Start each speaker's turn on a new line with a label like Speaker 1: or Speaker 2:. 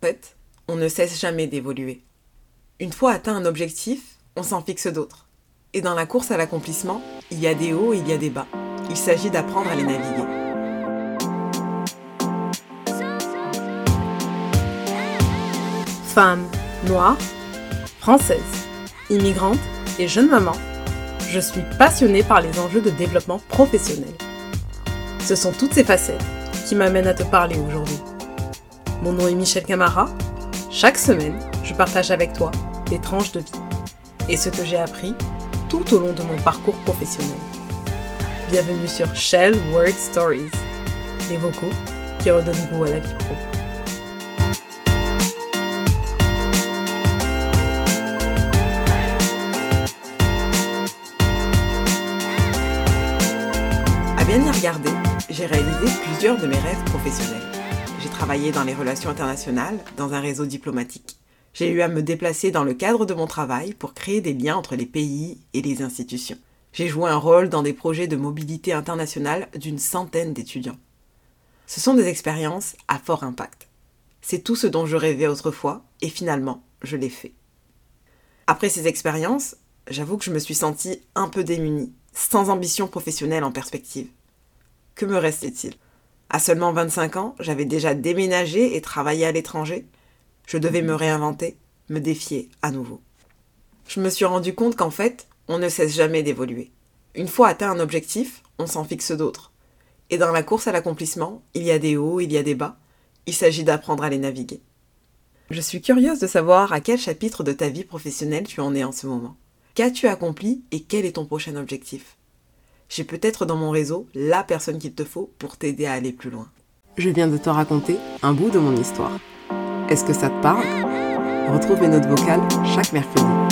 Speaker 1: Fait, on ne cesse jamais d'évoluer. Une fois atteint un objectif, on s'en fixe d'autres. Et dans la course à l'accomplissement, il y a des hauts et il y a des bas. Il s'agit d'apprendre à les naviguer.
Speaker 2: Femme, noire, française, immigrante et jeune maman, je suis passionnée par les enjeux de développement professionnel. Ce sont toutes ces facettes qui m'amènent à te parler aujourd'hui. Mon nom est Michel Camara. Chaque semaine, je partage avec toi des tranches de vie et ce que j'ai appris tout au long de mon parcours professionnel. Bienvenue sur Shell Word Stories, les vocaux qui redonnent goût à la vie pro.
Speaker 1: À bien y regarder, j'ai réalisé plusieurs de mes rêves professionnels. J'ai travaillé dans les relations internationales, dans un réseau diplomatique. J'ai eu à me déplacer dans le cadre de mon travail pour créer des liens entre les pays et les institutions. J'ai joué un rôle dans des projets de mobilité internationale d'une centaine d'étudiants. Ce sont des expériences à fort impact. C'est tout ce dont je rêvais autrefois et finalement, je l'ai fait. Après ces expériences, j'avoue que je me suis sentie un peu démunie, sans ambition professionnelle en perspective. Que me restait-il À seulement 25 ans, j'avais déjà déménagé et travaillé à l'étranger. Je devais me réinventer, me défier à nouveau. Je me suis rendu compte qu'en fait, on ne cesse jamais d'évoluer. Une fois atteint un objectif, on s'en fixe d'autres. Et dans la course à l'accomplissement, il y a des hauts, il y a des bas. Il s'agit d'apprendre à les naviguer. Je suis curieuse de savoir à quel chapitre de ta vie professionnelle tu en es en ce moment. Qu'as-tu accompli et quel est ton prochain objectif? J'ai peut-être dans mon réseau la personne qu'il te faut pour t'aider à aller plus loin.
Speaker 2: Je viens de te raconter un bout de mon histoire. Est-ce que ça te parle? Retrouve mes notes vocales chaque mercredi.